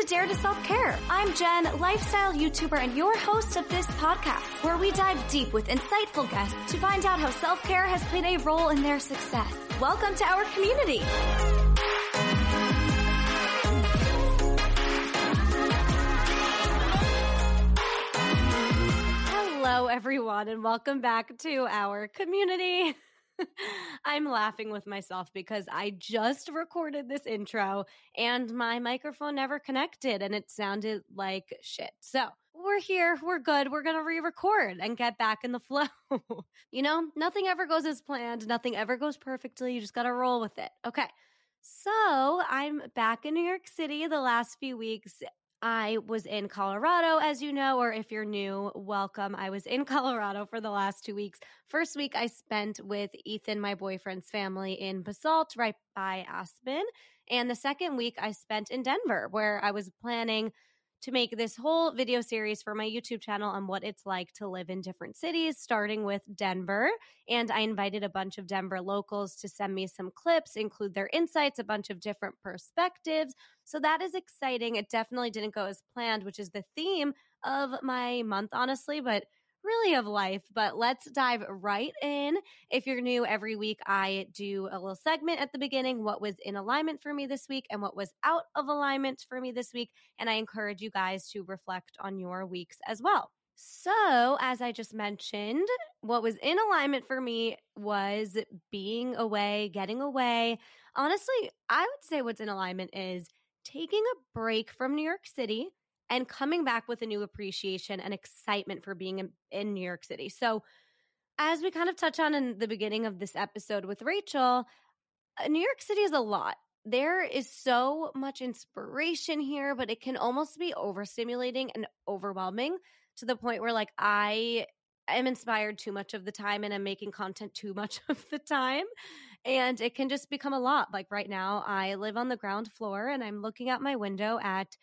to Dare to Self Care. I'm Jen, lifestyle YouTuber and your host of this podcast, where we dive deep with insightful guests to find out how self care has played a role in their success. Welcome to our community. Hello, everyone, and welcome back to our community. I'm laughing with myself because I just recorded this intro and my microphone never connected and it sounded like shit. So we're here, we're good, we're gonna re record and get back in the flow. you know, nothing ever goes as planned, nothing ever goes perfectly. You just gotta roll with it. Okay. So I'm back in New York City the last few weeks I was in Colorado, as you know, or if you're new, welcome. I was in Colorado for the last two weeks. First week I spent with Ethan, my boyfriend's family in Basalt, right by Aspen. And the second week I spent in Denver, where I was planning to make this whole video series for my YouTube channel on what it's like to live in different cities, starting with Denver. And I invited a bunch of Denver locals to send me some clips, include their insights, a bunch of different perspectives. So that is exciting. It definitely didn't go as planned, which is the theme of my month, honestly, but really of life, but let's dive right in. If you're new every week, I do a little segment at the beginning what was in alignment for me this week and what was out of alignment for me this week. And I encourage you guys to reflect on your weeks as well. So, as I just mentioned, what was in alignment for me was being away, getting away. Honestly, I would say what's in alignment is taking a break from New York City and coming back with a new appreciation and excitement for being in, in New York City. So, as we kind of touch on in the beginning of this episode with Rachel, uh, New York City is a lot. There is so much inspiration here, but it can almost be overstimulating and overwhelming to the point where, like, I am inspired too much of the time and I'm making content too much of the time. And it can just become a lot. Like, right now, I live on the ground floor and I'm looking out my window at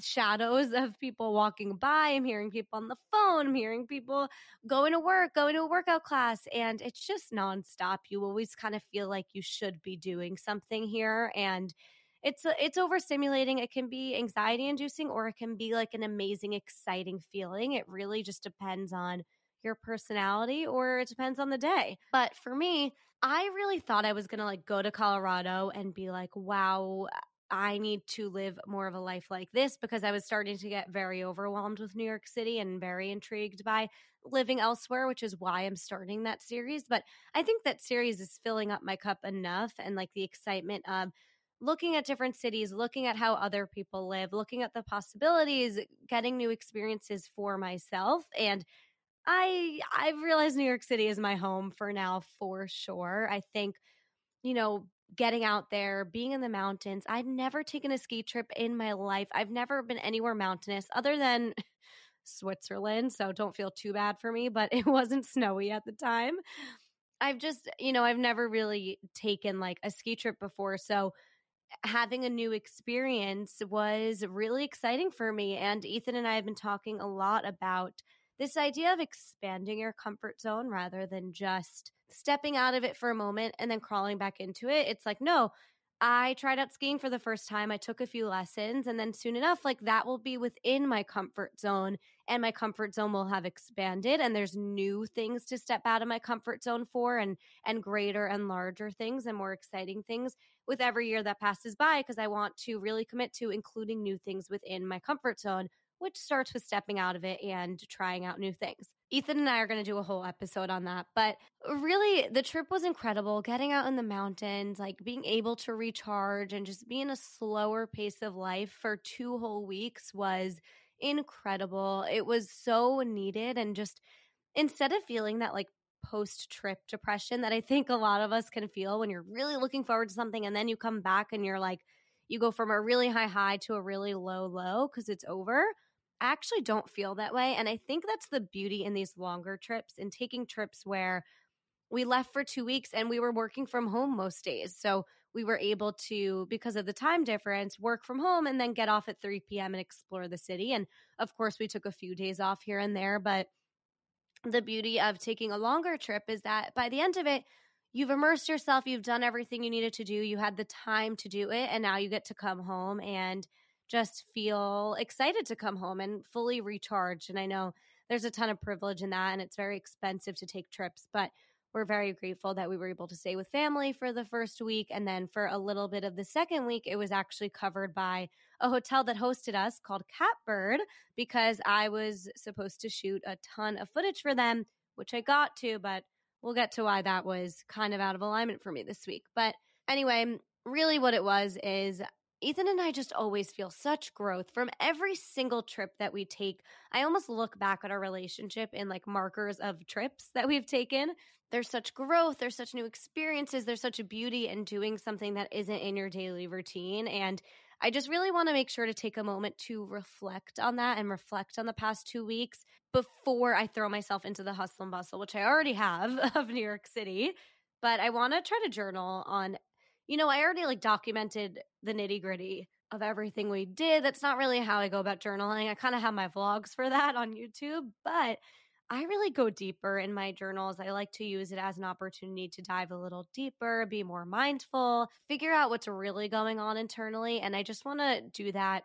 shadows of people walking by. I'm hearing people on the phone. I'm hearing people going to work, going to a workout class. And it's just nonstop. You always kind of feel like you should be doing something here. And it's it's overstimulating. It can be anxiety inducing or it can be like an amazing, exciting feeling. It really just depends on your personality or it depends on the day. But for me, I really thought I was going to like go to Colorado and be like, wow, I need to live more of a life like this because I was starting to get very overwhelmed with New York City and very intrigued by living elsewhere, which is why I'm starting that series. But I think that series is filling up my cup enough and like the excitement of looking at different cities, looking at how other people live, looking at the possibilities, getting new experiences for myself. And I I've realized New York City is my home for now for sure. I think you know, getting out there, being in the mountains. I'd never taken a ski trip in my life. I've never been anywhere mountainous other than Switzerland. So don't feel too bad for me, but it wasn't snowy at the time. I've just, you know, I've never really taken like a ski trip before. So having a new experience was really exciting for me. And Ethan and I have been talking a lot about this idea of expanding your comfort zone rather than just stepping out of it for a moment and then crawling back into it. It's like, no, I tried out skiing for the first time. I took a few lessons and then soon enough like that will be within my comfort zone and my comfort zone will have expanded and there's new things to step out of my comfort zone for and and greater and larger things and more exciting things with every year that passes by because I want to really commit to including new things within my comfort zone which starts with stepping out of it and trying out new things. Ethan and I are going to do a whole episode on that. But really, the trip was incredible. Getting out in the mountains, like being able to recharge and just be in a slower pace of life for two whole weeks was incredible. It was so needed. And just instead of feeling that like post trip depression that I think a lot of us can feel when you're really looking forward to something and then you come back and you're like, you go from a really high high to a really low low because it's over. I actually don't feel that way. And I think that's the beauty in these longer trips and taking trips where we left for two weeks and we were working from home most days. So we were able to, because of the time difference, work from home and then get off at 3 p.m. and explore the city. And of course, we took a few days off here and there. But the beauty of taking a longer trip is that by the end of it, you've immersed yourself, you've done everything you needed to do, you had the time to do it, and now you get to come home and just feel excited to come home and fully recharged. And I know there's a ton of privilege in that, and it's very expensive to take trips, but we're very grateful that we were able to stay with family for the first week. And then for a little bit of the second week, it was actually covered by a hotel that hosted us called Catbird because I was supposed to shoot a ton of footage for them, which I got to, but we'll get to why that was kind of out of alignment for me this week. But anyway, really what it was is Ethan and I just always feel such growth from every single trip that we take. I almost look back at our relationship in like markers of trips that we've taken. There's such growth, there's such new experiences, there's such a beauty in doing something that isn't in your daily routine. And I just really want to make sure to take a moment to reflect on that and reflect on the past two weeks before I throw myself into the hustle and bustle, which I already have of New York City. But I want to try to journal on you know, I already like documented the nitty gritty of everything we did. That's not really how I go about journaling. I kind of have my vlogs for that on YouTube, but I really go deeper in my journals. I like to use it as an opportunity to dive a little deeper, be more mindful, figure out what's really going on internally. And I just want to do that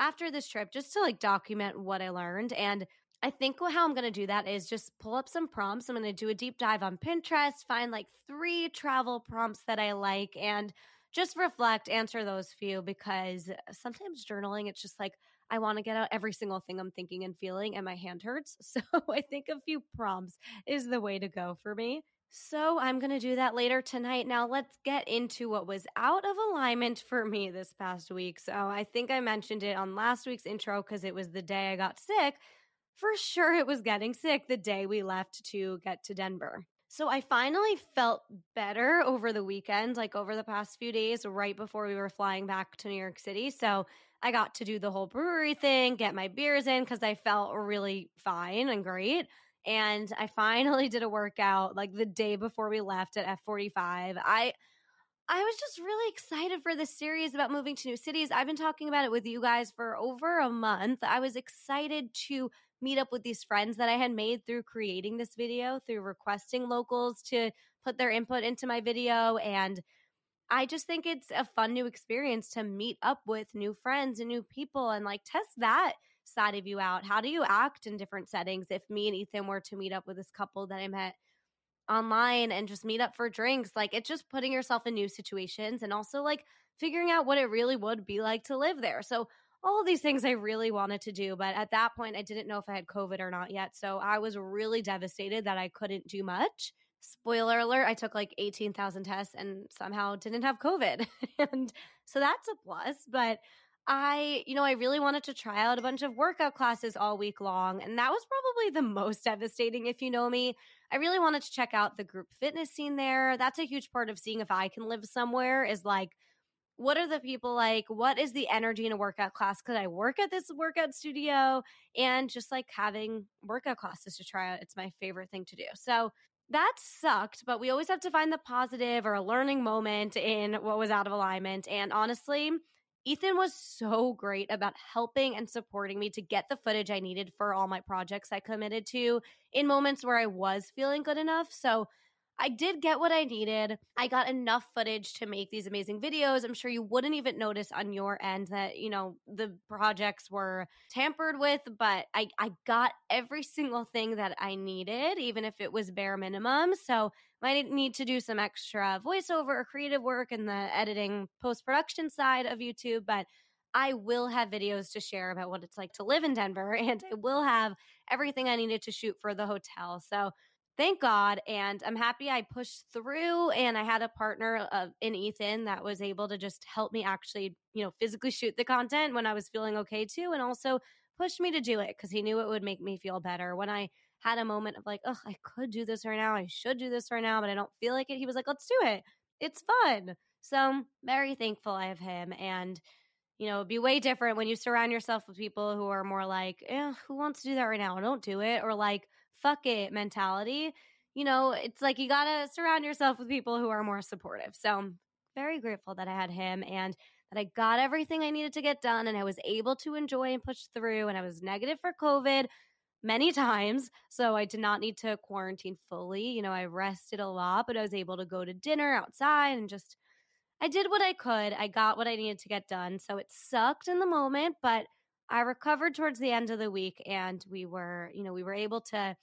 after this trip just to like document what I learned. And I think how I'm going to do that is just pull up some prompts. I'm going to do a deep dive on Pinterest, find like three travel prompts that I like, and just reflect, answer those few because sometimes journaling, it's just like, I want to get out every single thing I'm thinking and feeling, and my hand hurts. So I think a few prompts is the way to go for me. So I'm going to do that later tonight. Now, let's get into what was out of alignment for me this past week. So I think I mentioned it on last week's intro because it was the day I got sick for sure it was getting sick the day we left to get to Denver. So I finally felt better over the weekend, like over the past few days, right before we were flying back to New York City. So I got to do the whole brewery thing, get my beers in because I felt really fine and great. And I finally did a workout like the day before we left at F45. I I was just really excited for this series about moving to new cities. I've been talking about it with you guys for over a month. I was excited to meet up with these friends that I had made through creating this video, through requesting locals to put their input into my video. And I just think it's a fun new experience to meet up with new friends and new people and like test that side of you out. How do you act in different settings if me and Ethan were to meet up with this couple that I met online and just meet up for drinks? Like it's just putting yourself in new situations and also like figuring out what it really would be like to live there. So all these things I really wanted to do. But at that point, I didn't know if I had COVID or not yet. So I was really devastated that I couldn't do much. Spoiler alert, I took like 18,000 tests and somehow didn't have COVID. and so that's a plus. But I, you know, I really wanted to try out a bunch of workout classes all week long. And that was probably the most devastating if you know me. I really wanted to check out the group fitness scene there. That's a huge part of seeing if I can live somewhere is like what are the people like? What is the energy in a workout class? Could I work at this workout studio? And just like having workout classes to try out, it's my favorite thing to do. So that sucked, but we always have to find the positive or a learning moment in what was out of alignment. And honestly, Ethan was so great about helping and supporting me to get the footage I needed for all my projects I committed to in moments where I was feeling good enough. So I did get what I needed. I got enough footage to make these amazing videos. I'm sure you wouldn't even notice on your end that, you know, the projects were tampered with, but I, I got every single thing that I needed, even if it was bare minimum. So I need to do some extra voiceover or creative work in the editing post production side of YouTube, but I will have videos to share about what it's like to live in Denver and I will have everything I needed to shoot for the hotel. So thank God. And I'm happy I pushed through and I had a partner uh, in Ethan that was able to just help me actually, you know, physically shoot the content when I was feeling okay too. And also pushed me to do it because he knew it would make me feel better. When I had a moment of like, oh, I could do this right now. I should do this right now, but I don't feel like it. He was like, let's do it. It's fun. So very thankful I have him. And, you know, it'd be way different when you surround yourself with people who are more like, eh, who wants to do that right now? Don't do it. Or like, fuck it mentality, you know, it's like you got to surround yourself with people who are more supportive. So I'm very grateful that I had him and that I got everything I needed to get done and I was able to enjoy and push through. And I was negative for COVID many times. So I did not need to quarantine fully. You know, I rested a lot, but I was able to go to dinner outside and just I did what I could. I got what I needed to get done. So it sucked in the moment, but I recovered towards the end of the week and we were, you know, we were able to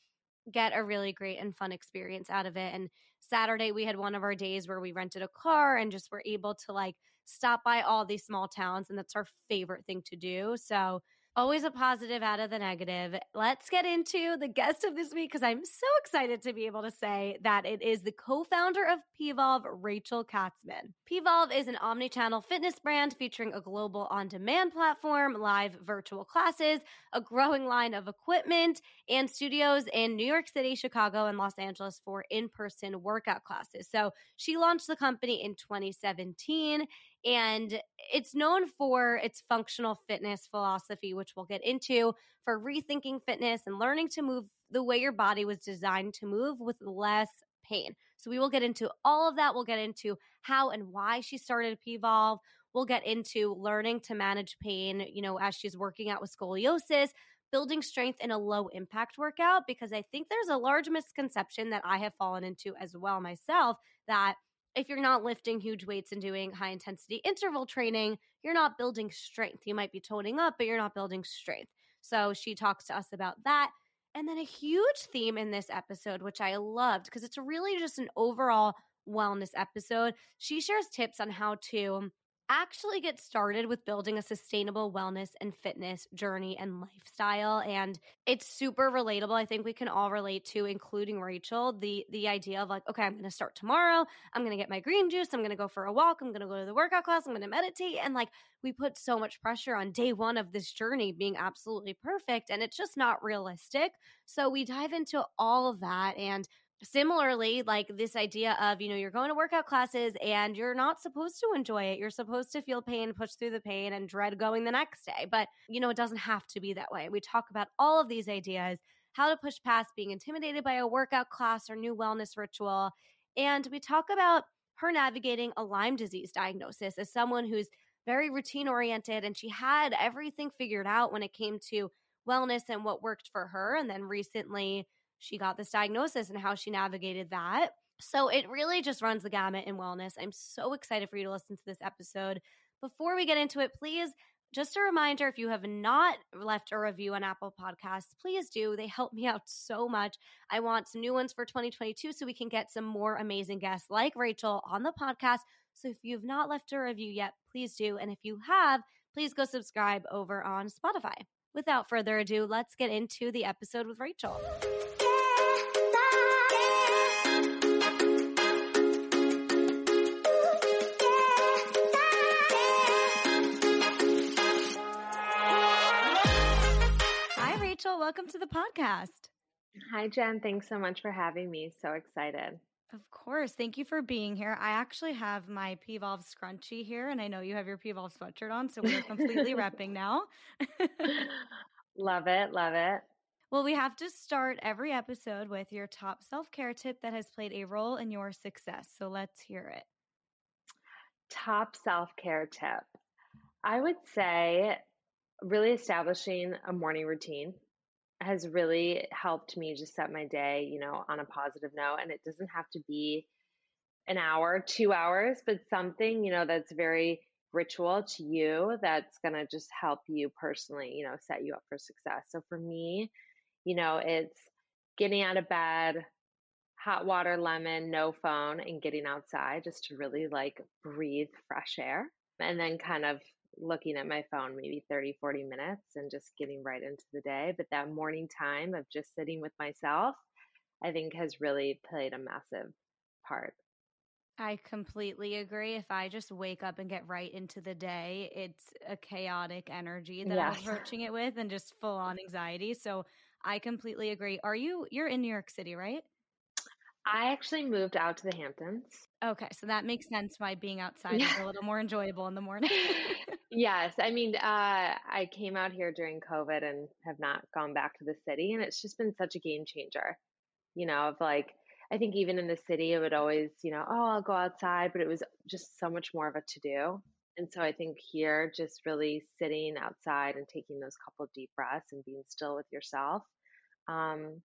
get a really great and fun experience out of it. And Saturday, we had one of our days where we rented a car and just were able to like stop by all these small towns. And that's our favorite thing to do. So Always a positive out of the negative. Let's get into the guest of this week because I'm so excited to be able to say that it is the co founder of Pvolve, Rachel Katzman. Pvolve is an omni channel fitness brand featuring a global on demand platform, live virtual classes, a growing line of equipment, and studios in New York City, Chicago, and Los Angeles for in person workout classes. So she launched the company in 2017 and it's known for its functional fitness philosophy, which we'll get into for rethinking fitness and learning to move the way your body was designed to move with less pain. So we will get into all of that. We'll get into how and why she started Pvolve. We'll get into learning to manage pain, you know, as she's working out with scoliosis, building strength in a low impact workout, because I think there's a large misconception that I have fallen into as well myself that if you're not lifting huge weights and doing high intensity interval training, you're not building strength. You might be toning up, but you're not building strength. So she talks to us about that. And then a huge theme in this episode, which I loved because it's really just an overall wellness episode. She shares tips on how to actually get started with building a sustainable wellness and fitness journey and lifestyle and it's super relatable. I think we can all relate to including rachel the the idea of like okay i'm going to start tomorrow. I'm going to get my green juice. I'm going to go for a walk. I'm going to go to the workout class. I'm going to meditate. And like we put so much pressure on day one of this journey being absolutely perfect and it's just not realistic. So we dive into all of that and similarly like this idea of you know you're going to workout classes and you're not supposed to enjoy it. You're supposed to feel pain push through the pain and dread going the next day. But you know it doesn't have to be that way. We talk about all of these ideas how to push past being intimidated by a workout class or new wellness ritual. And we talk about her navigating a lyme disease diagnosis as someone who's very routine oriented and she had everything figured out when it came to wellness and what worked for her. And then recently she got this diagnosis and how she navigated that. So it really just runs the gamut in wellness. I'm so excited for you to listen to this episode. Before we get into it, please just a reminder if you have not left a review on Apple Podcasts, please do. They help me out so much. I want some new ones for 2022 so we can get some more amazing guests like Rachel on the podcast. So if you've not left a review yet, please do. And if you have, please go subscribe over on Spotify. Without further ado, let's get into the episode with Rachel. Welcome to the podcast. Hi, Jen. Thanks so much for having me. So excited. Of course. Thank you for being here. I actually have my Pvolve scrunchie here, and I know you have your Pvolve sweatshirt on, so we're completely repping now. love it. Love it. Well, we have to start every episode with your top self care tip that has played a role in your success. So let's hear it. Top self care tip. I would say really establishing a morning routine has really helped me just set my day, you know, on a positive note. And it doesn't have to be an hour, two hours, but something, you know, that's very ritual to you that's going to just help you personally, you know, set you up for success. So for me, you know, it's getting out of bed, hot water, lemon, no phone, and getting outside just to really like breathe fresh air. And then kind of looking at my phone maybe 30, 40 minutes and just getting right into the day. But that morning time of just sitting with myself, I think has really played a massive part. I completely agree. If I just wake up and get right into the day, it's a chaotic energy that yes. I'm approaching it with and just full on anxiety. So I completely agree. Are you, you're in New York City, right? I actually moved out to the Hamptons. Okay, so that makes sense why being outside yeah. is a little more enjoyable in the morning. yes, I mean, uh, I came out here during COVID and have not gone back to the city, and it's just been such a game changer. You know, of like, I think even in the city, it would always, you know, oh, I'll go outside, but it was just so much more of a to do. And so I think here, just really sitting outside and taking those couple deep breaths and being still with yourself um,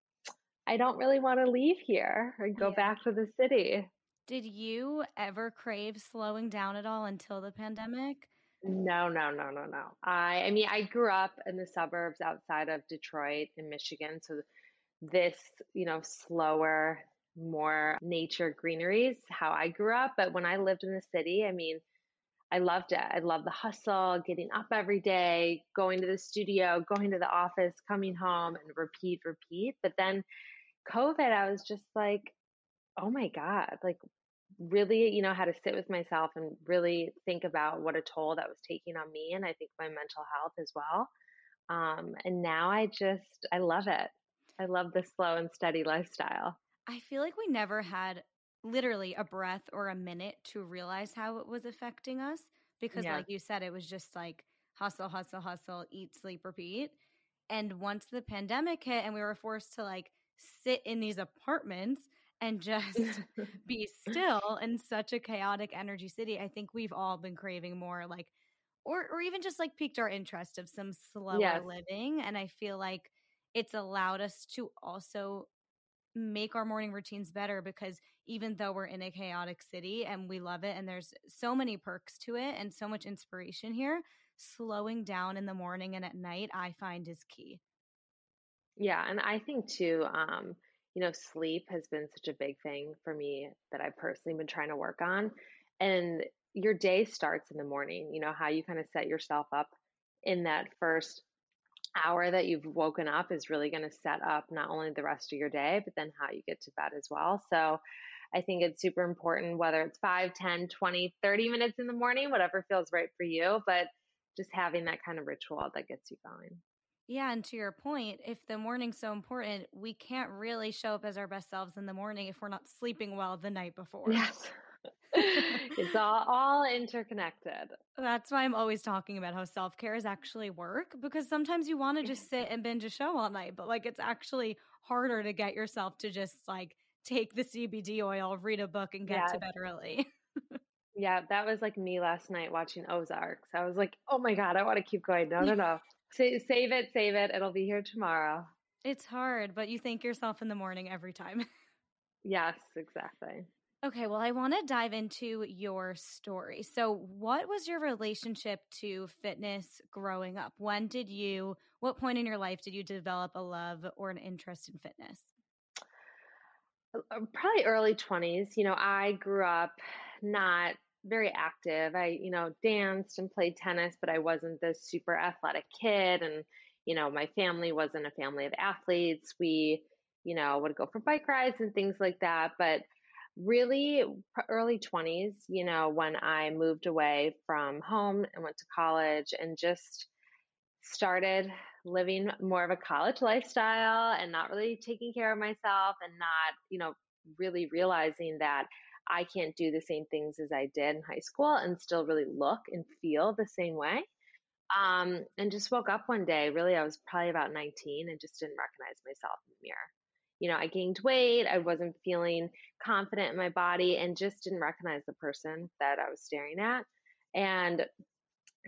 I don't really want to leave here and go yeah. back to the city. Did you ever crave slowing down at all until the pandemic? No, no, no, no, no. I I mean, I grew up in the suburbs outside of Detroit in Michigan, so this, you know, slower, more nature greenery is how I grew up. But when I lived in the city, I mean, I loved it. I loved the hustle, getting up every day, going to the studio, going to the office, coming home and repeat, repeat. But then COVID, I was just like, oh my God, like really, you know, had to sit with myself and really think about what a toll that was taking on me and I think my mental health as well. Um, and now I just, I love it. I love the slow and steady lifestyle. I feel like we never had literally a breath or a minute to realize how it was affecting us because, Yeah. like you said, it was just like hustle, hustle, hustle, eat, sleep, repeat. And once the pandemic hit and we were forced to like sit in these apartments and just be still in such a chaotic energy city, I think we've all been craving more like, or, or even just like piqued our interest of some slower Yes. living. And I feel like it's allowed us to also make our morning routines better because even though we're in a chaotic city and we love it and there's so many perks to it and so much inspiration here, slowing down in the morning and at night I find is key. Yeah, and I think too, um, you know, sleep has been such a big thing for me that I've personally been trying to work on. And your day starts in the morning, you know, how you kind of set yourself up in that first hour that you've woken up is really going to set up not only the rest of your day, but then how you get to bed as well. So I think it's super important, whether it's 5, 10, 20, 30 minutes in the morning, whatever feels right for you, but just having that kind of ritual that gets you going. Yeah, and to your point, if the morning's so important, we can't really show up as our best selves in the morning if we're not sleeping well the night before. Yes. it's all all interconnected. That's why I'm always talking about how self care is actually work because sometimes you want to just sit and binge a show all night, but like it's actually harder to get yourself to just like take the CBD oil, read a book, and get to bed early. Yeah, that was like me last night watching Ozarks. I was like, oh my God, I want to keep going. No, no, no. Sa- save it, save it. It'll be here tomorrow. it's hard, but you thank yourself in the morning every time. Yes, exactly. Okay, well, I want to dive into your story. So, what was your relationship to fitness growing up? When did you, what point in your life did you develop a love or an interest in fitness? Uh, Probably early 20s. You know, I grew up not very active. I, you know, danced and played tennis, but I wasn't this super athletic kid. And, you know, my family wasn't a family of athletes. We, you know, would go for bike rides and things like that. But really, early 20s, you know, when I moved away from home and went to college and just started living more of a college lifestyle and not really taking care of myself and not, you know, really realizing that I can't do the same things as I did in high school and still really look and feel the same way. Um, and just woke up one day, really, I was probably about 19 and just didn't recognize myself in the mirror. You know, I gained weight, I wasn't feeling confident in my body, and just didn't recognize the person that I was staring at. And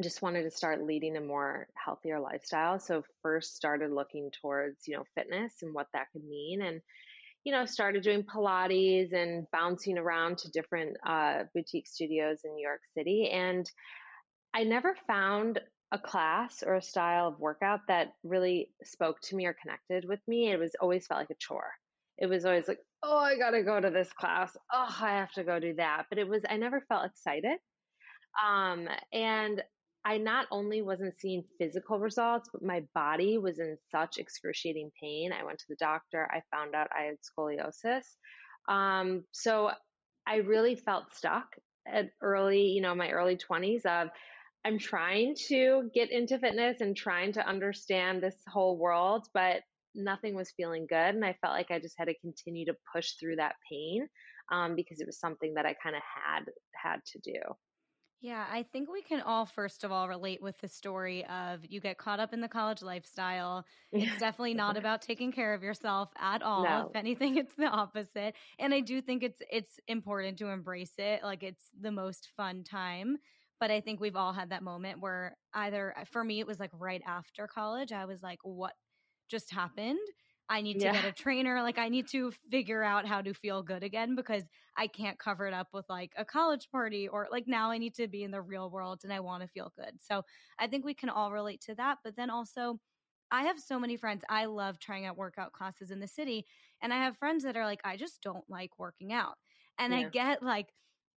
just wanted to start leading a more healthier lifestyle. So first started looking towards, you know, fitness and what that could mean and you know, started doing Pilates and bouncing around to different uh, boutique studios in New York City. And I never found a class or a style of workout that really spoke to me or connected with me. It was always felt like a chore. It was always like, oh, I got to go to this class. Oh, I have to go do that. But it was, I never felt excited. Um, and I not only wasn't seeing physical results, but my body was in such excruciating pain. I went to the doctor. I found out I had scoliosis. Um, so I really felt stuck at early, you know, my early 20s of I'm trying to get into fitness and trying to understand this whole world, but nothing was feeling good. And I felt like I just had to continue to push through that pain um, because it was something that I kind of had had to do. Yeah, I think we can all, first of all, relate with the story of you get caught up in the college lifestyle. It's definitely not about taking care of yourself at all. No. If anything, it's the opposite. And I do think it's it's important to embrace it. Like it's the most fun time. But I think we've all had that moment where either for me it was like right after college, I was like, what just happened? I need to yeah. get a trainer. Like I need to figure out how to feel good again because I can't cover it up with like a college party or like now I need to be in the real world and I want to feel good. So I think we can all relate to that. But then also, I have so many friends. I love trying out workout classes in the city. And I have friends that are like, I just don't like working out. And yeah. I get like,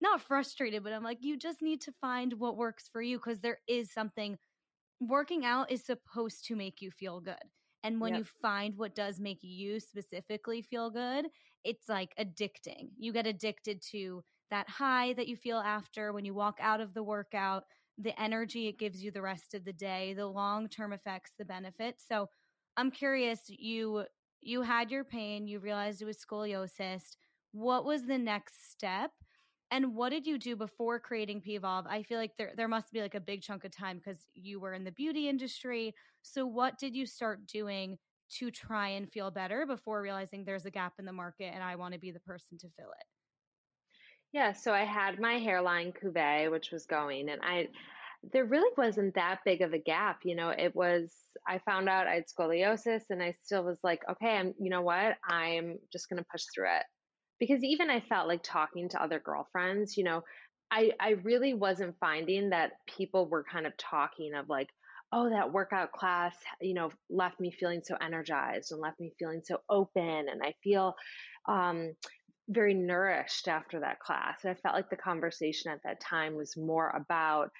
not frustrated, but I'm like, you just need to find what works for you because there is something working out is supposed to make you feel good. And when yep. you find what does make you specifically feel good, it's like addicting. You get addicted to that high that you feel after when you walk out of the workout, the energy it gives you the rest of the day, the long-term effects, the benefits. So, I'm curious, you you had your pain, you realized it was scoliosis. What was the next step? And what did you do before creating Pvolve? I feel like there there must be like a big chunk of time because you were in the beauty industry. So what did you start doing to try and feel better before realizing there's a gap in the market and I want to be the person to fill it? Yeah, so I had my hairline Couvé, which was going, and I there really wasn't that big of a gap. You know, it was I found out I had scoliosis, and I still was like, okay, I'm you know what, I'm just gonna push through it because even I felt like talking to other girlfriends, you know, I I really wasn't finding that people were kind of talking of like, oh, that workout class, you know, left me feeling so energized and left me feeling so open, and I feel um, very nourished after that class. And I felt like the conversation at that time was more about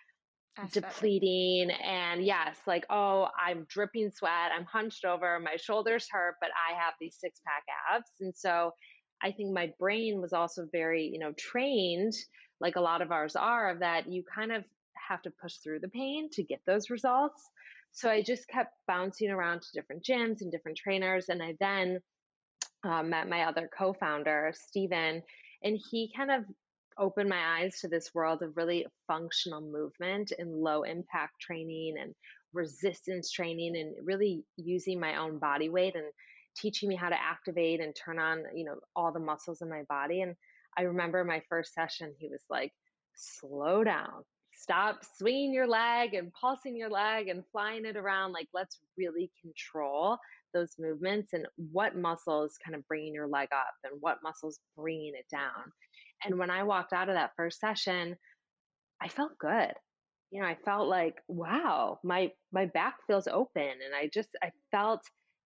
depleting and yes like oh i'm dripping sweat i'm hunched over my shoulders hurt but i have these six pack abs and so I think my brain was also very, you know, trained, like a lot of ours are, of that you kind of have to push through the pain to get those results. So I just kept bouncing around to different gyms and different trainers. And I then uh, met my other co founder, Steven, and he kind of opened my eyes to this world of really functional movement and low impact training and resistance training and really using my own body weight and teaching me how to activate and turn on, you know, all the muscles in my body. And I remember my first session, he was like, slow down, stop swinging your leg and pulsing your leg and flying it around. Like, let's really control those movements and what muscles kind of bringing your leg up and what muscles bringing it down. And when I walked out of that first session, I felt good. You know, I felt like, wow, my my back feels open and I just I felt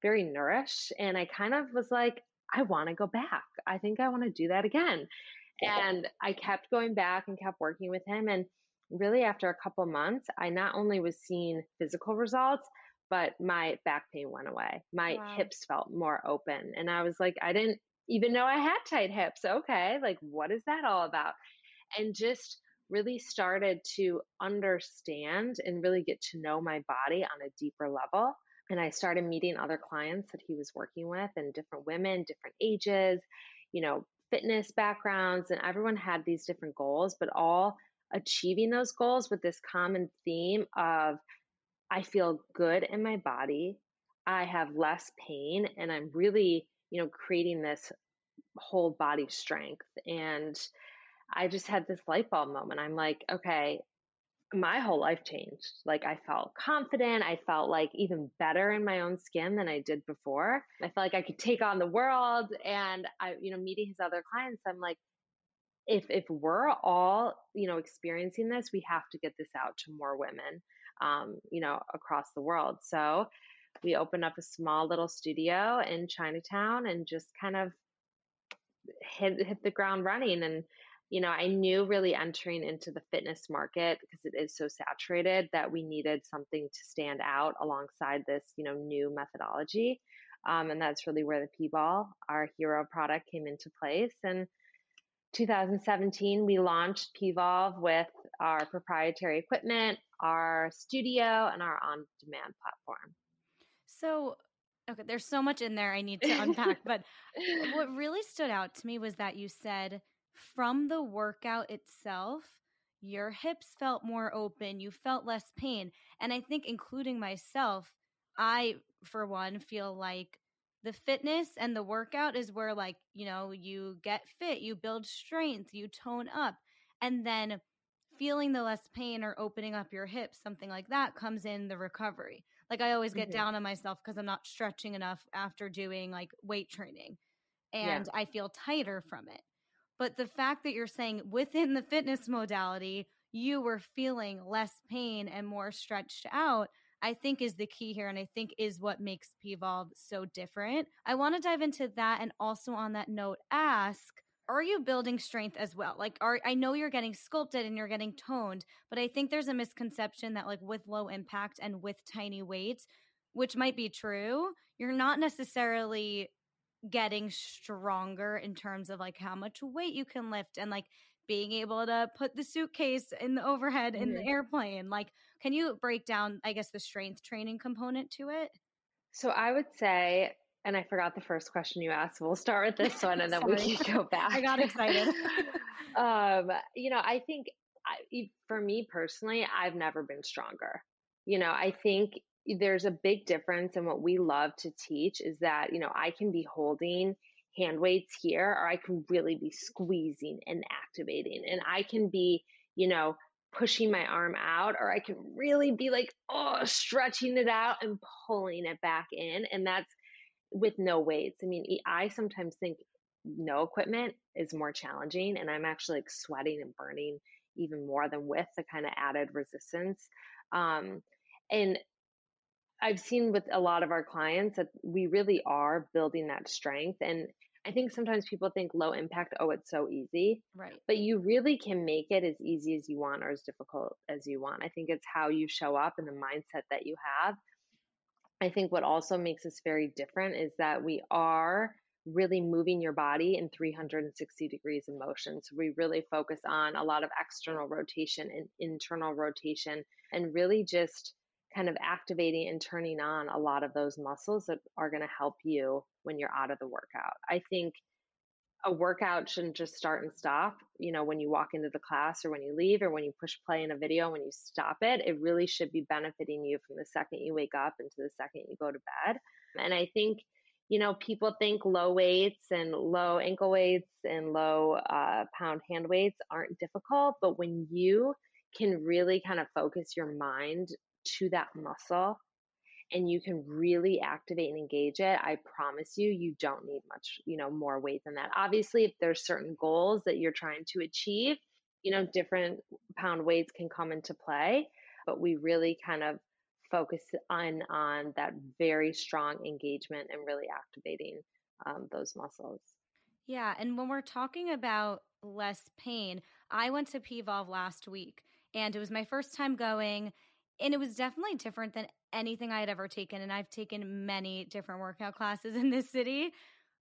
very nourished. And I kind of was like, I want to go back. I think I want to do that again. And I kept going back and kept working with him. And really, after a couple months, I not only was seeing physical results, but my back pain went away. My wow. hips felt more open. And I was like, I didn't even know I had tight hips. Okay, like, what is that all about? And just really started to understand and really get to know my body on a deeper level and I started meeting other clients that he was working with and different women, different ages, you know, fitness backgrounds, and everyone had these different goals, but all achieving those goals with this common theme of I feel good in my body, I have less pain, and I'm really, you know, creating this whole body strength. And I just had this light bulb moment. I'm like, okay, my whole life changed. Like I felt confident. I felt like even better in my own skin than I did before. I felt like I could take on the world. And I, you know, meeting his other clients, I'm like, if if we're all, you know, experiencing this, we have to get this out to more women, um, you know, across the world. So we opened up a small little studio in Chinatown and just kind of hit hit the ground running and you know, I knew really entering into the fitness market because it is so saturated that we needed something to stand out alongside this, you know, new methodology. Um, and that's really where the P-Ball, our hero product, came into place. And 2017, we launched Pvolve with our proprietary equipment, our studio, and our on-demand platform. So, okay, there's so much in there I need to unpack, but what really stood out to me was that you said from the workout itself, your hips felt more open, you felt less pain. And I think, including myself, I, for one, feel like the fitness and the workout is where, like, you know, you get fit, you build strength, you tone up. And then feeling the less pain or opening up your hips, something like that, comes in the recovery. Like I always get mm-hmm. down on myself because I'm not stretching enough after doing like weight training and yeah. I feel tighter from it. But the fact that you're saying within the fitness modality, you were feeling less pain and more stretched out, I think is the key here. And I think is what makes PVolve so different. I want to dive into that and also on that note, ask are you building strength as well? Like, are I know you're getting sculpted and you're getting toned, but I think there's a misconception that like with low impact and with tiny weights, which might be true, you're not necessarily getting stronger in terms of like how much weight you can lift and like being able to put the suitcase in the overhead in the mm-hmm. airplane. Like, can you break down, I guess, the strength training component to it? So I would say, and I forgot the first question you asked. We'll start with this one and then we can go back. I got excited. um, you know, I think I, for me personally, I've never been stronger. You know, I think there's a big difference in what we love to teach is that, you know, I can be holding hand weights here, or I can really be squeezing and activating. And I can be, you know, pushing my arm out, or I can really be like, oh, stretching it out and pulling it back in. And that's with no weights. I mean, I sometimes think no equipment is more challenging, and I'm actually like sweating and burning even more than with the kind of added resistance. Um, and I've seen with a lot of our clients that we really are building that strength. And I think sometimes people think low impact, oh, it's so easy. Right. But you really can make it as easy as you want or as difficult as you want. I think it's how you show up and the mindset that you have. I think what also makes us very different is that we are really moving your body in 360 degrees of motion. So we really focus on a lot of external rotation and internal rotation and really just kind of activating and turning on a lot of those muscles that are going to help you when you're out of the workout. I think a workout shouldn't just start and stop, you know, when you walk into the class or when you leave or when you push play in a video, when you stop it, it really should be benefiting you from the second you wake up into the second you go to bed. And I think, you know, people think low weights and low ankle weights and low uh, pound hand weights aren't difficult, but when you can really kind of focus your mind to that muscle and you can really activate and engage it, I promise you, you don't need much, you know, more weight than that. Obviously, if there's certain goals that you're trying to achieve, you know, different pound weights can come into play, but we really kind of focus on on that very strong engagement and really activating um, those muscles. Yeah, and when we're talking about less pain, I went to PVolve last week, and it was my first time going and it was definitely different than anything I had ever taken. And I've taken many different workout classes in this city.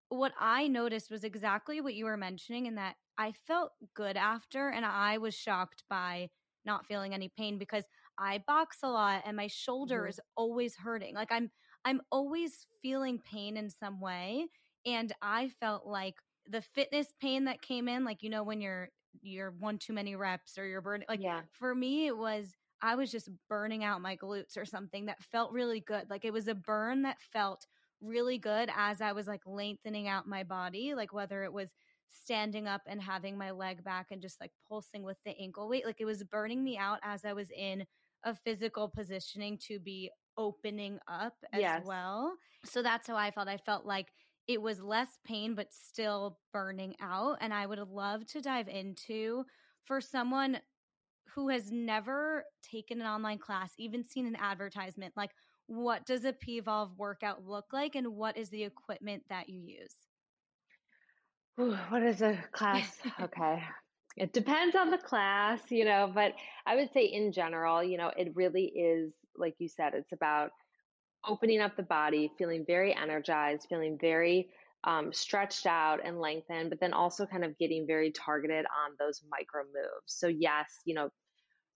What I noticed was exactly what you were mentioning, in that I felt good after, and I was shocked by not feeling any pain because I box a lot and my shoulder mm-hmm. is always hurting. Like I'm I'm always feeling pain in some way. And I felt like the fitness pain that came in, like you know, when you're you're one too many reps or you're burning like yeah. for me it was I was just burning out my glutes or something that felt really good. Like it was a burn that felt really good as I was like lengthening out my body, like whether it was standing up and having my leg back and just like pulsing with the ankle weight. Like it was burning me out as I was in a physical positioning to be opening up as yes. well. So that's how I felt. I felt like it was less pain, but still burning out. And I would love to dive into for someone who has never taken an online class, even seen an advertisement, like what does a PVolve workout look like and what is the equipment that you use? Ooh, what is a class? okay. It depends on the class, you know, but I would say in general, you know, it really is, like you said, it's about opening up the body, feeling very energized, feeling very um, stretched out and lengthened, but then also kind of getting very targeted on those micro moves. So, yes, you know,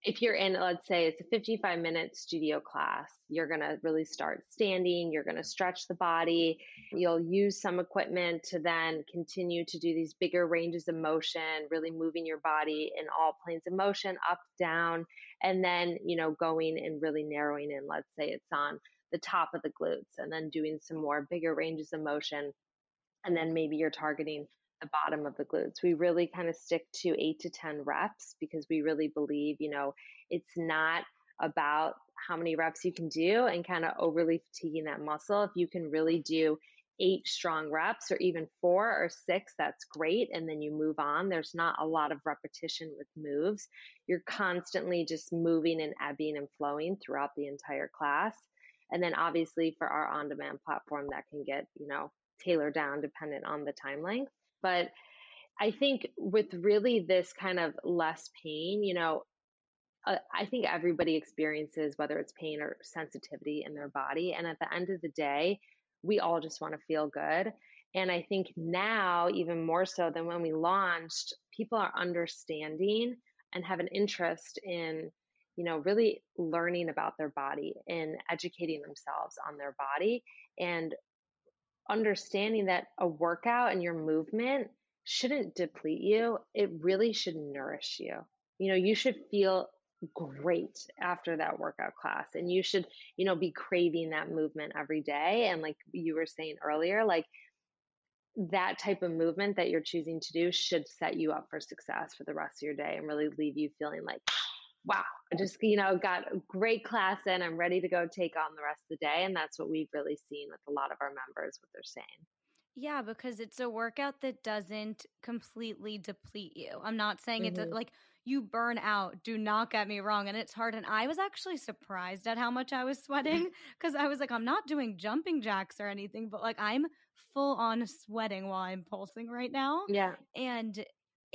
if you're in, let's say it's a 55 minute studio class, you're going to really start standing, you're going to stretch the body, you'll use some equipment to then continue to do these bigger ranges of motion, really moving your body in all planes of motion, up, down, and then, you know, going and really narrowing in, let's say it's on the top of the glutes, and then doing some more bigger ranges of motion. And then maybe you're targeting the bottom of the glutes. We really kind of stick to eight to 10 reps because we really believe, you know, it's not about how many reps you can do and kind of overly fatiguing that muscle. If you can really do eight strong reps or even four or six, that's great. And then you move on. There's not a lot of repetition with moves. You're constantly just moving and ebbing and flowing throughout the entire class. And then obviously for our on demand platform, that can get, you know, tailored down dependent on the time length. But I think with really this kind of less pain, you know, uh, I think everybody experiences whether it's pain or sensitivity in their body. And at the end of the day, we all just want to feel good. And I think now, even more so than when we launched, people are understanding and have an interest in, you know, really learning about their body and educating themselves on their body and understanding that a workout and your movement shouldn't deplete you. It really should nourish you. You know, you should feel great after that workout class and you should you know be craving that movement every day and like you were saying earlier like that type of movement that you're choosing to do should set you up for success for the rest of your day and really leave you feeling like wow just you know got a great class in i'm ready to go take on the rest of the day and that's what we've really seen with a lot of our members what they're saying yeah, because it's a workout that doesn't completely deplete you. I'm not saying mm-hmm. it's like you burn out. Do not get me wrong. And it's hard. And I was actually surprised at how much I was sweating because I was like, I'm not doing jumping jacks or anything, but like I'm full on sweating while I'm pulsing right now. Yeah. And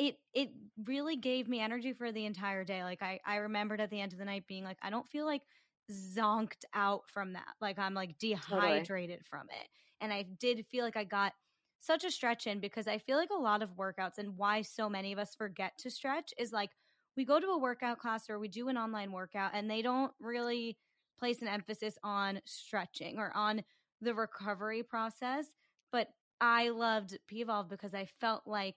it it really gave me energy for the entire day. Like I I remembered at the end of the night being like, I don't feel like zonked out from that. Like I'm like dehydrated totally. from it. And I did feel like I got such a stretch in because I feel like a lot of workouts and why so many of us forget to stretch is like we go to a workout class or we do an online workout and they don't really place an emphasis on stretching or on the recovery process. But I loved Pvolve because I felt like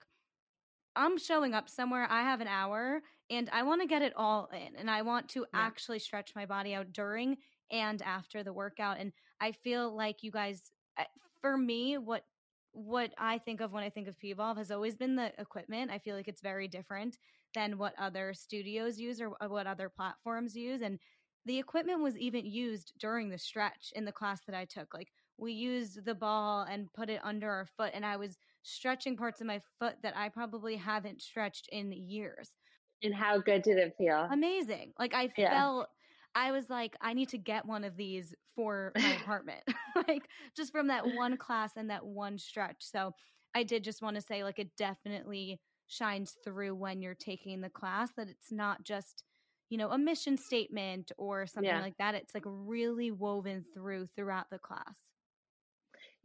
I'm showing up somewhere, I have an hour and I want to get it all in and I want to yeah. actually stretch my body out during and after the workout. And I feel like you guys, eh, for me, what what I think of when I think of Pvolve has always been the equipment. I feel like it's very different than what other studios use or what other platforms use. And the equipment was even used during the stretch in the class that I took. Like we used the ball and put it under our foot, and I was stretching parts of my foot that I probably haven't stretched in years. And how good did it feel? Amazing. Like I yeah. felt I was like, I need to get one of these for my apartment, like just from that one class and that one stretch. So I did just want to say, like, it definitely shines through when you're taking the class that it's not just, you know, a mission statement or something yeah. like that. It's like really woven through throughout the class.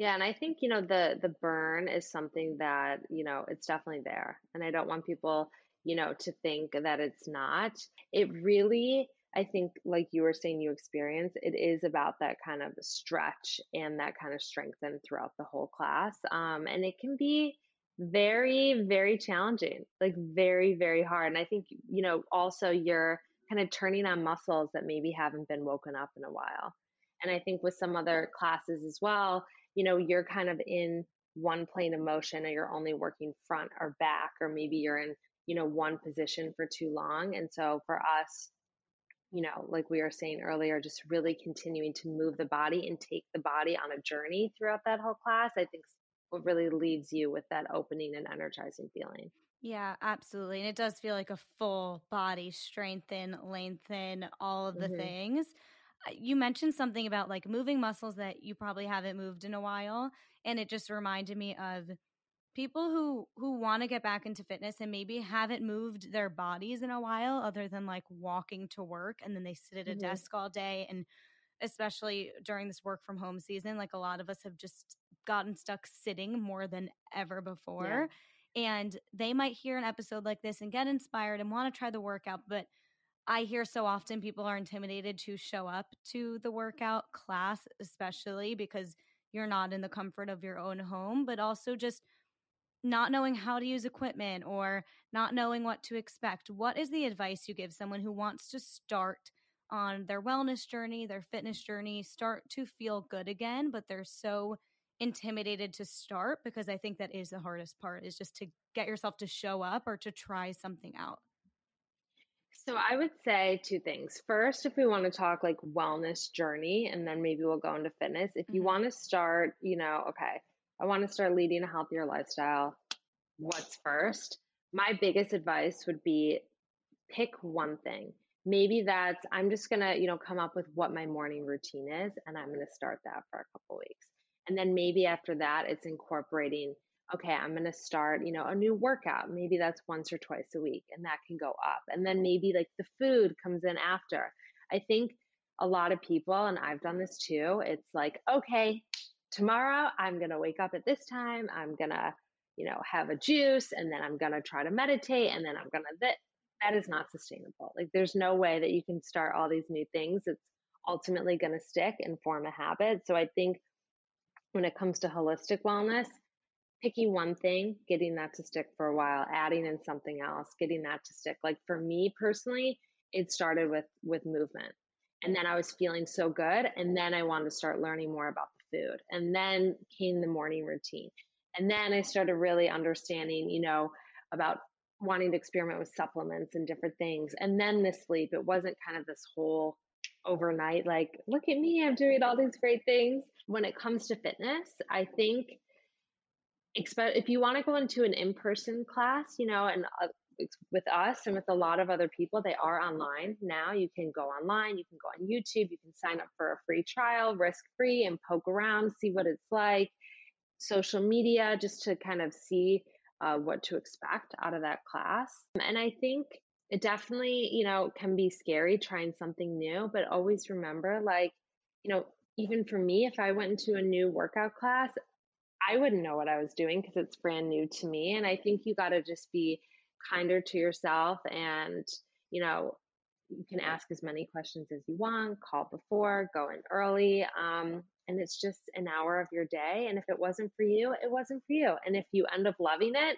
Yeah, and I think, you know, the the burn is something that, you know, it's definitely there. And I don't want people, you know, to think that it's not. It really I think, like you were saying, you experience, it is about that kind of stretch and that kind of strengthen throughout the whole class. Um, and it can be very, very challenging, like very, very hard. And I think, you know, also you're kind of turning on muscles that maybe haven't been woken up in a while. And I think with some other classes as well, you know, you're kind of in one plane of motion and you're only working front or back, or maybe you're in, you know, one position for too long. And so for us, you know, like we were saying earlier, just really continuing to move the body and take the body on a journey throughout that whole class, I think what really leaves you with that opening and energizing feeling. Yeah, absolutely. And it does feel like a full body strengthen, lengthen, all of the mm-hmm. things. You mentioned something about like moving muscles that you probably haven't moved in a while. And it just reminded me of people who who want to get back into fitness and maybe haven't moved their bodies in a while other than like walking to work and then they sit at a mm-hmm. desk all day and especially during this work from home season like a lot of us have just gotten stuck sitting more than ever before yeah. and they might hear an episode like this and get inspired and want to try the workout but I hear so often people are intimidated to show up to the workout class, especially because you're not in the comfort of your own home, but also just not knowing how to use equipment or not knowing what to expect, what is the advice you give someone who wants to start on their wellness journey, their fitness journey, start to feel good again, but they're so intimidated to start because I think that is the hardest part is just to get yourself to show up or to try something out. So I would say two things. First, if we want to talk like wellness journey, and then maybe we'll go into fitness. If you mm-hmm. want to start, you know, okay, I want to start leading a healthier lifestyle. What's first? My biggest advice would be pick one thing. Maybe that's I'm just gonna, you know, come up with what my morning routine is, and I'm gonna start that for a couple weeks. And then maybe after that, it's incorporating okay, I'm going to start, you know, a new workout. Maybe that's once or twice a week and that can go up. And then maybe like the food comes in after. I think a lot of people, and I've done this too, it's like, okay, tomorrow I'm going to wake up at this time. I'm going to, you know, have a juice and then I'm going to try to meditate and then I'm going to, that, that is not sustainable. Like there's no way that you can start all these new things. It's ultimately going to stick and form a habit. So I think when it comes to holistic wellness, picking one thing, getting that to stick for a while, adding in something else, getting that to stick. Like for me personally, it started with with movement. And then I was feeling so good and then I wanted to start learning more about the food. And then came the morning routine. And then I started really understanding, you know, about wanting to experiment with supplements and different things. And then the sleep. It wasn't kind of this whole overnight like, look at me, I'm doing all these great things. When it comes to fitness, I think if you want to go into an in-person class, you know, and uh, with us and with a lot of other people, they are online now. You can go online, you can go on YouTube, you can sign up for a free trial, risk free, and poke around, see what it's like. Social media, just to kind of see uh, what to expect out of that class. And I think it definitely, you know, can be scary trying something new, but always remember, like, you know, even for me, if I went into a new workout class, I wouldn't know what I was doing because it's brand new to me. And I think you got to just be kinder to yourself and, you know, you can ask as many questions as you want, call before, go in early. Um, and it's just an hour of your day. And if it wasn't for you, it wasn't for you. And if you end up loving it,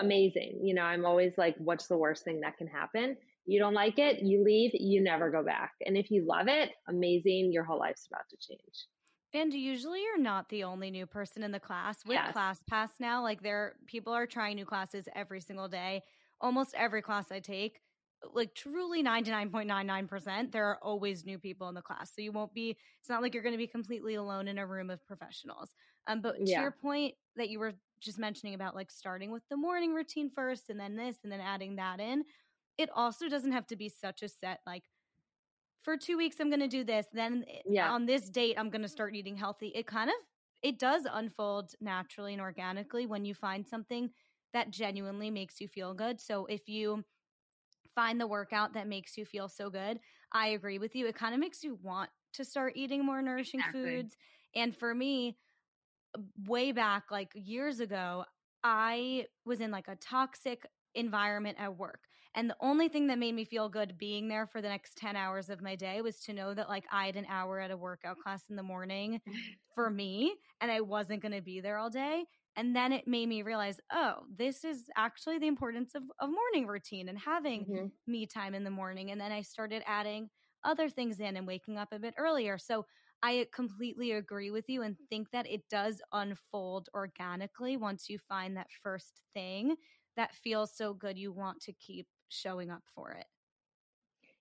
amazing. You know, I'm always like, what's the worst thing that can happen? You don't like it, you leave, you never go back. And if you love it, amazing, your whole life's about to change. And usually you're not the only new person in the class. With yes. ClassPass now, like there people are trying new classes every single day. Almost every class I take, like truly 99.99%, there are always new people in the class. So you won't be it's not like you're going to be completely alone in a room of professionals. Um but to yeah. your point that you were just mentioning about like starting with the morning routine first and then this and then adding that in, it also doesn't have to be such a set like for two weeks i'm going to do this then eh, yeah. on this date i'm going to start eating healthy it kind of it does unfold naturally and organically when you find something that genuinely makes you feel good so if you find the workout that makes you feel so good i agree with you it kind of makes you want to start eating more nourishing exactly. foods and for me way back like years ago i was in like a toxic environment at work and the only thing that made me feel good being there for the next 10 hours of my day was to know that like I had an hour at a workout class in the morning for me and I wasn't going to be there all day. And then it made me realize, oh, this is actually the importance of a morning routine and having mm-hmm. me time in the morning. And then I started adding other things in and waking up a bit earlier. So I completely agree with you and think that it does unfold organically once you find that first thing that feels so good you want to keep showing up for it.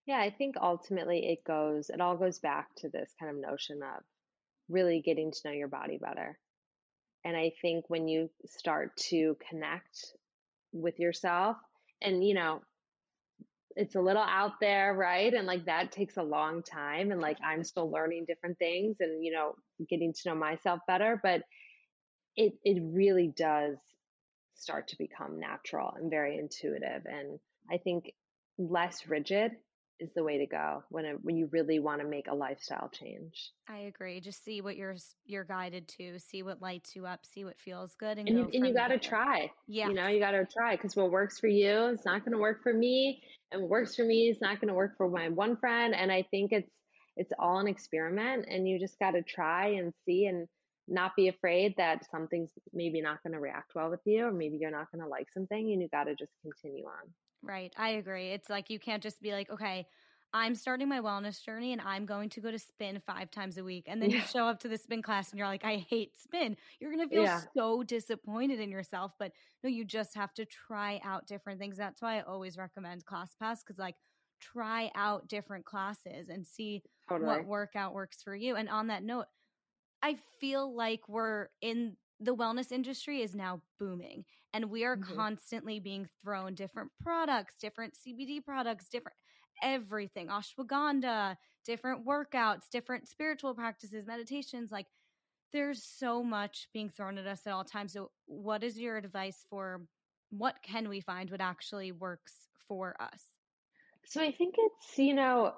Yeah, I think ultimately it goes, it all goes back to this kind of notion of really getting to know your body better. And I think when you start to connect with yourself, and you know, it's a little out there, right? And like that takes a long time. And like I'm still learning different things and, you know, getting to know myself better. But it, it really does start to become natural and very intuitive. And I think less rigid is the way to go when it, when you really want to make a lifestyle change. I agree. Just see what you're you're guided to, see what lights you up, see what feels good, and, and you, and you got to try. Yeah, you know, you got to try because what works for you is not going to work for me, and what works for me is not going to work for my one friend. And I think it's it's all an experiment, and you just got to try and see and not be afraid that something's maybe not going to react well with you, or maybe you're not going to like something, and you got to just continue on. Right. I agree. It's like you can't just be like, okay, I'm starting my wellness journey and I'm going to go to spin five times a week. And then yeah. you show up to the spin class and you're like, I hate spin. You're going to feel yeah. so disappointed in yourself. But no, you just have to try out different things. That's why I always recommend ClassPass because, like, try out different classes and see totally. what workout works for you. And on that note, I feel like we're in the wellness industry is now booming and we are mm-hmm. constantly being thrown different products, different CBD products, different everything, ashwagandha, different workouts, different spiritual practices, meditations. Like there's so much being thrown at us at all times. So, what is your advice for what can we find what actually works for us? So, I think it's, you know,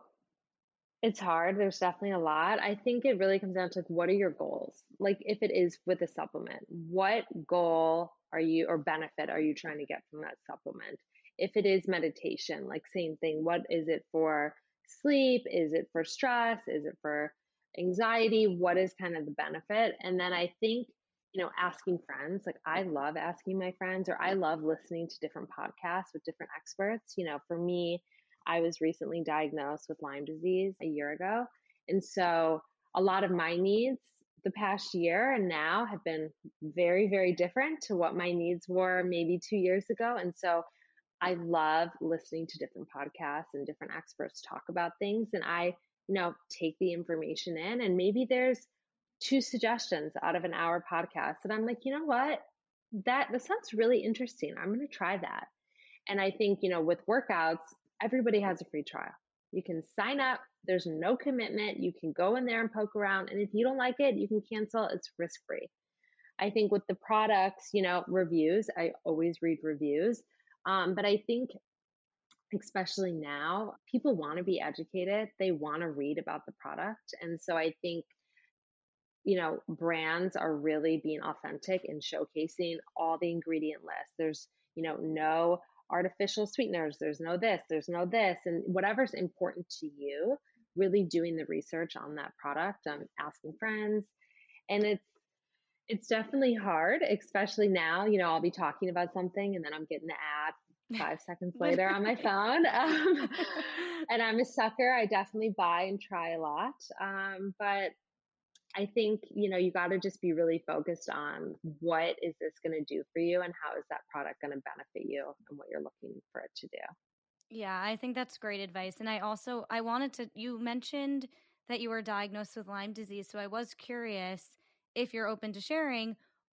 it's hard. There's definitely a lot. I think it really comes down to like, what are your goals? Like, if it is with a supplement, what goal are you or benefit are you trying to get from that supplement? If it is meditation, like, same thing. What is it for sleep? Is it for stress? Is it for anxiety? What is kind of the benefit? And then I think, you know, asking friends, like, I love asking my friends, or I love listening to different podcasts with different experts. You know, for me, I was recently diagnosed with Lyme disease a year ago. And so a lot of my needs the past year and now have been very, very different to what my needs were maybe two years ago. And so I love listening to different podcasts and different experts talk about things. And I, you know, take the information in and maybe there's two suggestions out of an hour podcast. And I'm like, you know what? That, that sounds really interesting. I'm going to try that. And I think, you know, with workouts, everybody has a free trial. You can sign up. There's no commitment. You can go in there and poke around. And if you don't like it, you can cancel. It's risk free. I think with the products, you know, reviews, I always read reviews. Um, but I think, especially now, people want to be educated. They want to read about the product. And so I think, you know, brands are really being authentic and showcasing all the ingredient list. There's, you know, no artificial sweeteners, there's no this, there's no this, and whatever's important to you, really doing the research on that product, um, asking friends. And it's it's definitely hard, especially now. You know, I'll be talking about something and then I'm getting the ad five seconds later on my phone. Um, and I'm a sucker. I definitely buy and try a lot. Um, but I think, you know, you got to just be really focused on what is this going to do for you and how is that product going to benefit you and what you're looking for it to do. Yeah, I think that's great advice. And I also I wanted to you mentioned that you were diagnosed with Lyme disease, so I was curious if you're open to sharing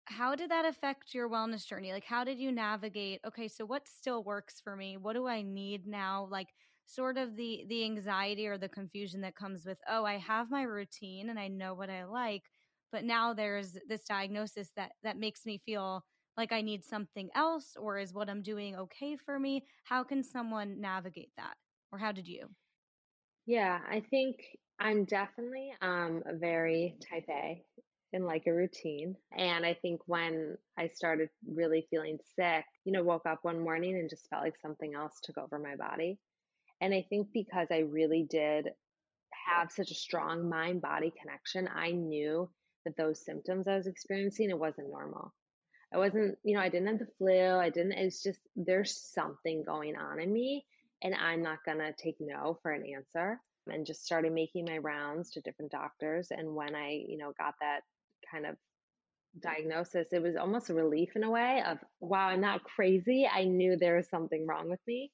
how did that affect your wellness journey? Like how did you navigate, okay, so what still works for me? What do I need now? Like sort of the the anxiety or the confusion that comes with oh i have my routine and i know what i like but now there's this diagnosis that that makes me feel like i need something else or is what i'm doing okay for me how can someone navigate that or how did you yeah i think i'm definitely um very type a in like a routine. And I think when I started really feeling sick, you know, woke up one morning and just felt like something else took over my body. And I think because I really did have such a strong mind body connection, I knew that those symptoms I was experiencing, it wasn't normal. I wasn't, you know, I didn't have the flu. I didn't, it's just, there's something going on in me and I'm not going to take no for an answer. And just started making my rounds to different doctors. And when I, you know, got that kind of diagnosis, it was almost a relief in a way of, wow, I'm not crazy. I knew there was something wrong with me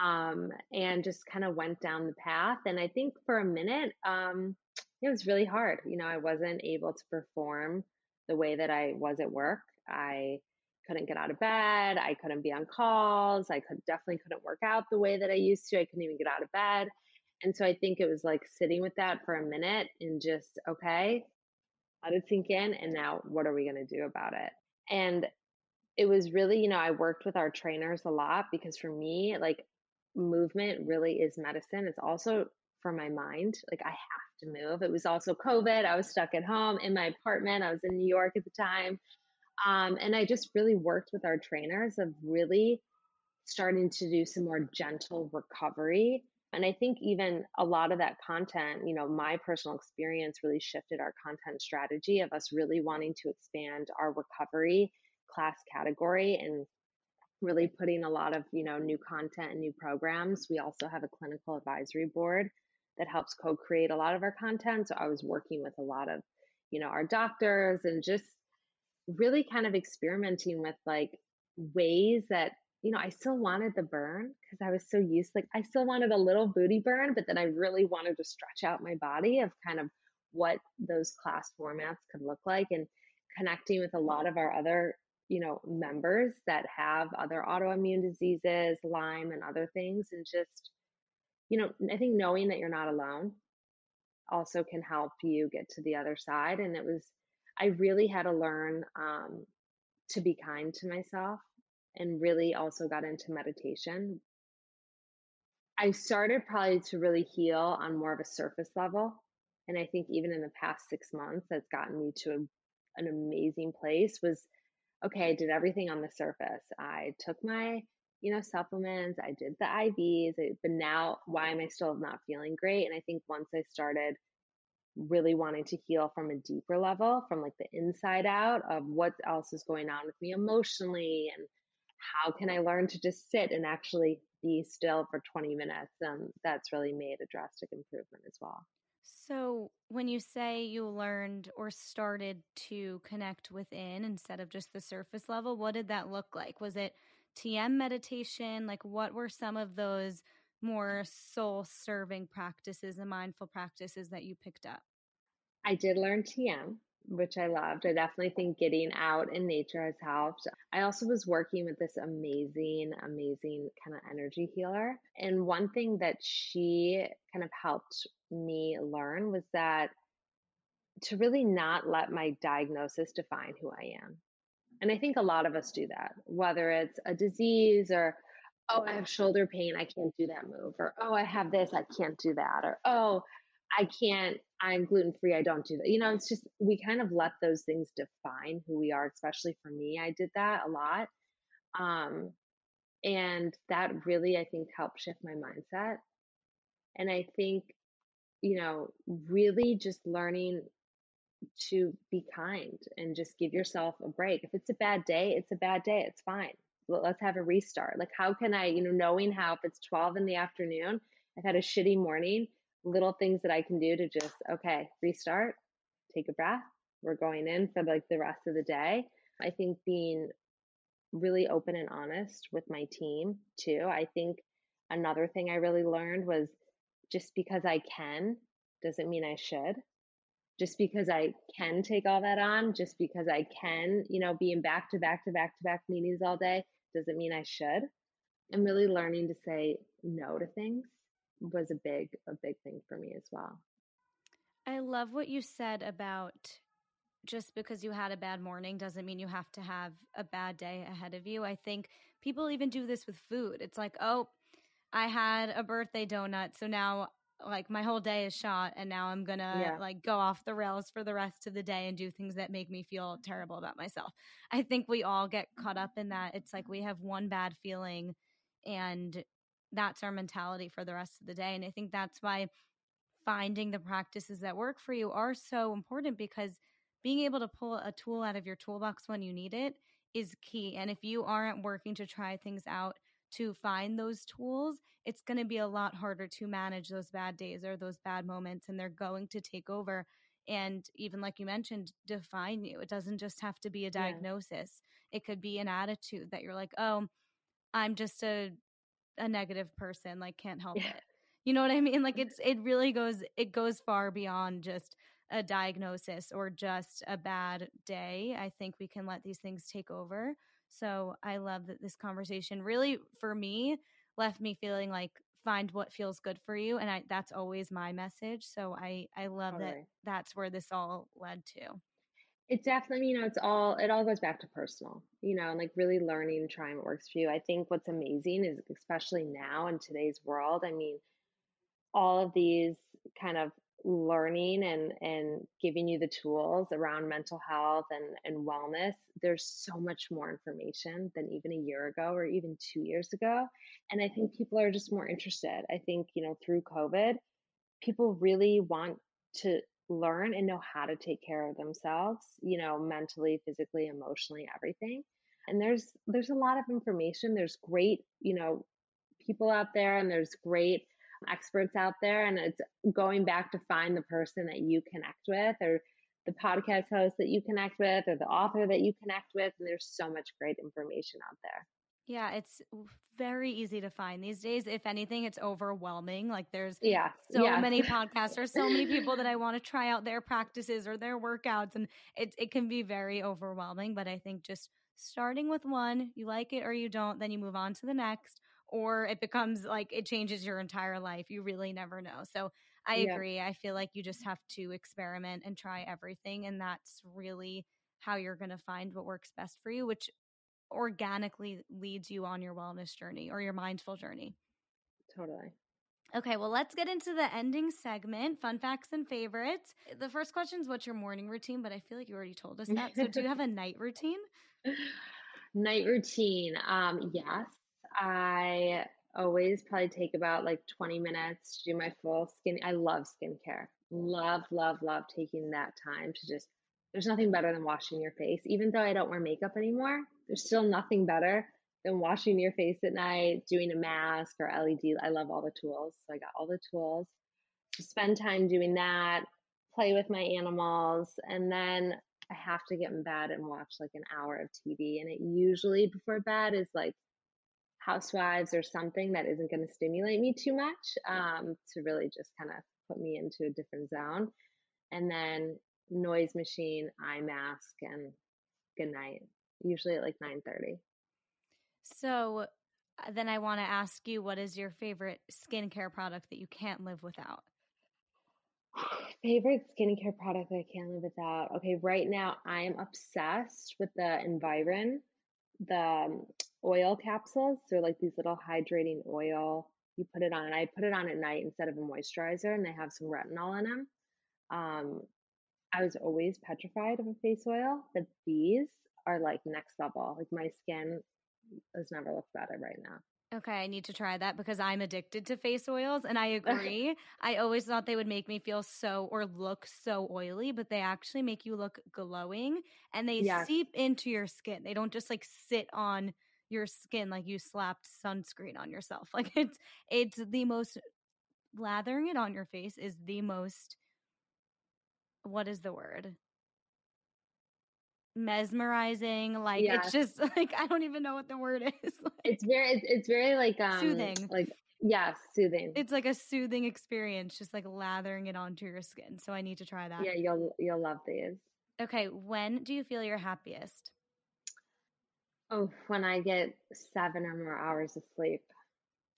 um, and just kind of went down the path. And I think for a minute, um, it was really hard. You know, I wasn't able to perform the way that I was at work. I couldn't get out of bed. I couldn't be on calls. I could definitely couldn't work out the way that I used to. I couldn't even get out of bed. And so I think it was like sitting with that for a minute and just, okay, let it sink in. And now what are we going to do about it? And it was really, you know, I worked with our trainers a lot because for me, like movement really is medicine. It's also for my mind. Like I have to move. It was also COVID. I was stuck at home in my apartment. I was in New York at the time. Um, and I just really worked with our trainers of really starting to do some more gentle recovery. And I think even a lot of that content, you know, my personal experience really shifted our content strategy of us really wanting to expand our recovery class category and really putting a lot of you know new content and new programs. We also have a clinical advisory board that helps co-create a lot of our content. So i was working with a lot of you know our doctors and just really kind of experimenting with like ways that you know, I still wanted the burn because I was so used, like, I still wanted a little booty burn, but then I really wanted to stretch out my body of kind of what those class formats could look like and connecting with a lot of our other, you know, members that have other autoimmune diseases, Lyme and other things. And just, you know, I think knowing that you're not alone also can help you get to the other side. And it was, I really had to learn um, to be kind to myself and really also got into meditation. I started probably to really heal on more of a surface level. And I think even in the past six months, that's gotten me to a, an amazing place was okay, I did everything on the surface. I took my, you know, supplements, I did the IVs, but now why am I still not feeling great? And I think once I started really wanting to heal from a deeper level, from like the inside out of what else is going on with me emotionally and how can I learn to just sit and actually be still for 20 minutes? Um, that's really made a drastic improvement as well. So, when you say you learned or started to connect within instead of just the surface level, what did that look like? Was it TM meditation? Like, what were some of those more soul serving practices and mindful practices that you picked up? I did learn TM, which I loved. I definitely think getting out in nature has helped. I also was working with this amazing, amazing kind of energy healer. And one thing that she kind of helped me learn was that to really not let my diagnosis define who I am. And I think a lot of us do that, whether it's a disease or, oh, I have shoulder pain, I can't do that move, or oh, I have this, I can't do that, or oh, I can't, I'm gluten free, I don't do that. You know, it's just, we kind of let those things define who we are, especially for me. I did that a lot. Um, and that really, I think, helped shift my mindset. And I think, you know, really just learning to be kind and just give yourself a break. If it's a bad day, it's a bad day. It's fine. Let's have a restart. Like, how can I, you know, knowing how if it's 12 in the afternoon, I've had a shitty morning, little things that I can do to just, okay, restart, take a breath. We're going in for like the rest of the day. I think being really open and honest with my team too. I think another thing I really learned was just because I can doesn't mean I should. Just because I can take all that on, just because I can, you know, be in back to back to back to back meetings all day doesn't mean I should. I'm really learning to say no to things was a big a big thing for me as well. I love what you said about just because you had a bad morning doesn't mean you have to have a bad day ahead of you. I think people even do this with food. It's like, "Oh, I had a birthday donut, so now like my whole day is shot and now I'm going to yeah. like go off the rails for the rest of the day and do things that make me feel terrible about myself." I think we all get caught up in that. It's like we have one bad feeling and that's our mentality for the rest of the day. And I think that's why finding the practices that work for you are so important because being able to pull a tool out of your toolbox when you need it is key. And if you aren't working to try things out to find those tools, it's going to be a lot harder to manage those bad days or those bad moments, and they're going to take over. And even like you mentioned, define you. It doesn't just have to be a diagnosis, yeah. it could be an attitude that you're like, oh, I'm just a a negative person like can't help yeah. it you know what i mean like mm-hmm. it's it really goes it goes far beyond just a diagnosis or just a bad day i think we can let these things take over so i love that this conversation really for me left me feeling like find what feels good for you and I, that's always my message so i i love that that's where this all led to. It's definitely you know it's all it all goes back to personal you know and like really learning and trying what works for you. I think what's amazing is especially now in today's world i mean all of these kind of learning and and giving you the tools around mental health and and wellness there's so much more information than even a year ago or even 2 years ago and i think people are just more interested i think you know through covid people really want to learn and know how to take care of themselves, you know, mentally, physically, emotionally, everything. And there's there's a lot of information. There's great, you know, people out there and there's great experts out there and it's going back to find the person that you connect with or the podcast host that you connect with or the author that you connect with and there's so much great information out there. Yeah, it's very easy to find these days. If anything, it's overwhelming. Like there's yeah, so yeah. many podcasts or so many people that I want to try out their practices or their workouts and it it can be very overwhelming, but I think just starting with one, you like it or you don't, then you move on to the next or it becomes like it changes your entire life. You really never know. So I Yeah. agree. I feel like you just have to experiment and try everything and that's really how you're going to find what works best for you, which organically leads you on your wellness journey or your mindful journey. Totally. Okay, well, let's get into the ending segment fun facts and favorites. The first question is what's your morning routine? But I feel like you already told us that. So, do you have a night routine? Night routine. Um, yes, I always probably take about like 20 minutes to do my full skin. I love skincare. Love, love, love taking that time to just, there's nothing better than washing your face. Even though I don't wear makeup anymore, there's still nothing better than washing your face at night, doing a mask or LED. I love all the tools. So I got all the tools to spend time doing that, play with my animals, and then I have to get in bed and watch like an hour of TV. And it usually before bed is like Housewives or something that isn't going to stimulate me too much um, to really just kind of put me into a different zone. And then noise machine, eye mask, and good night. Usually at like nine thirty. So, uh, then I want to ask you what is your favorite skincare product that you can't live without? Favorite skincare product that I can't live without. Okay, right now I am obsessed with the Environ, the um, oil capsules. They're like these little hydrating oil. You put it on. I put it on at night instead of a moisturizer, and they have some retinol in them. Um, I was always petrified of a face oil, but these are like next level. Like my skin has never looked better right now. Okay, I need to try that because I'm addicted to face oils and I agree. I always thought they would make me feel so or look so oily, but they actually make you look glowing and they Yes. seep into your skin. They don't just like sit on your skin like you slapped sunscreen on yourself. Like it's it's the most lathering it on your face is the most what is the word? Mesmerizing. Like Yes. it's just like I don't even know what the word is. Like, It's very, it's, it's very like um, Soothing. Like yeah soothing. it's like a soothing experience, just like lathering it onto your skin. So I need to try that. yeah, you'll you'll love these. Okay, when do you feel your happiest? Oh, when I get seven or more hours of sleep.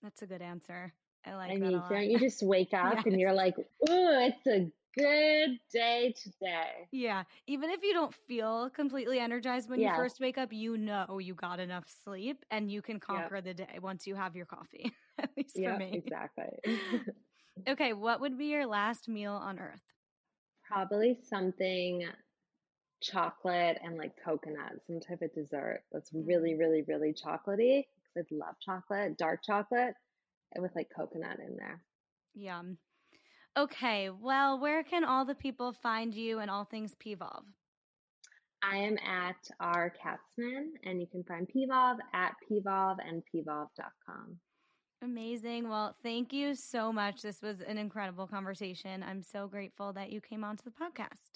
That's a good answer. I like I that mean, a lot. don't you just wake up and you're like, "Ooh, it's a good day today." yeah, even if you don't feel completely energized when Yeah. you first wake up, you know you got enough sleep and you can conquer the day once you have your coffee. At least Yeah, for me. exactly. Okay, what would be your last meal on earth? Probably something chocolate and like coconut, some type of dessert that's Mm. really, really, really chocolatey. I love chocolate, dark chocolate, and with like coconut in there. Yum. Okay, well, where can all the people find you and all things Pvolve? I am at R Katzman, and you can find Pvolve at pvolve and pvolve.com. Amazing. Well, thank you so much. This was an incredible conversation. I'm so grateful that you came onto the podcast.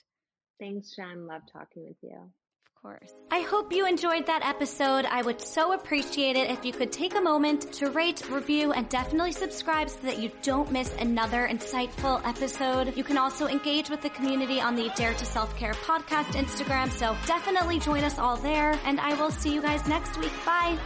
Thanks, Jen. Love talking with you. Of course. I hope you enjoyed that episode. I would so appreciate it if you could take a moment to rate, review, and definitely subscribe so that you don't miss another insightful episode. You can also engage with the community on the Dare to Self Care podcast Instagram, so definitely join us all there, and I will see you guys next week. Bye.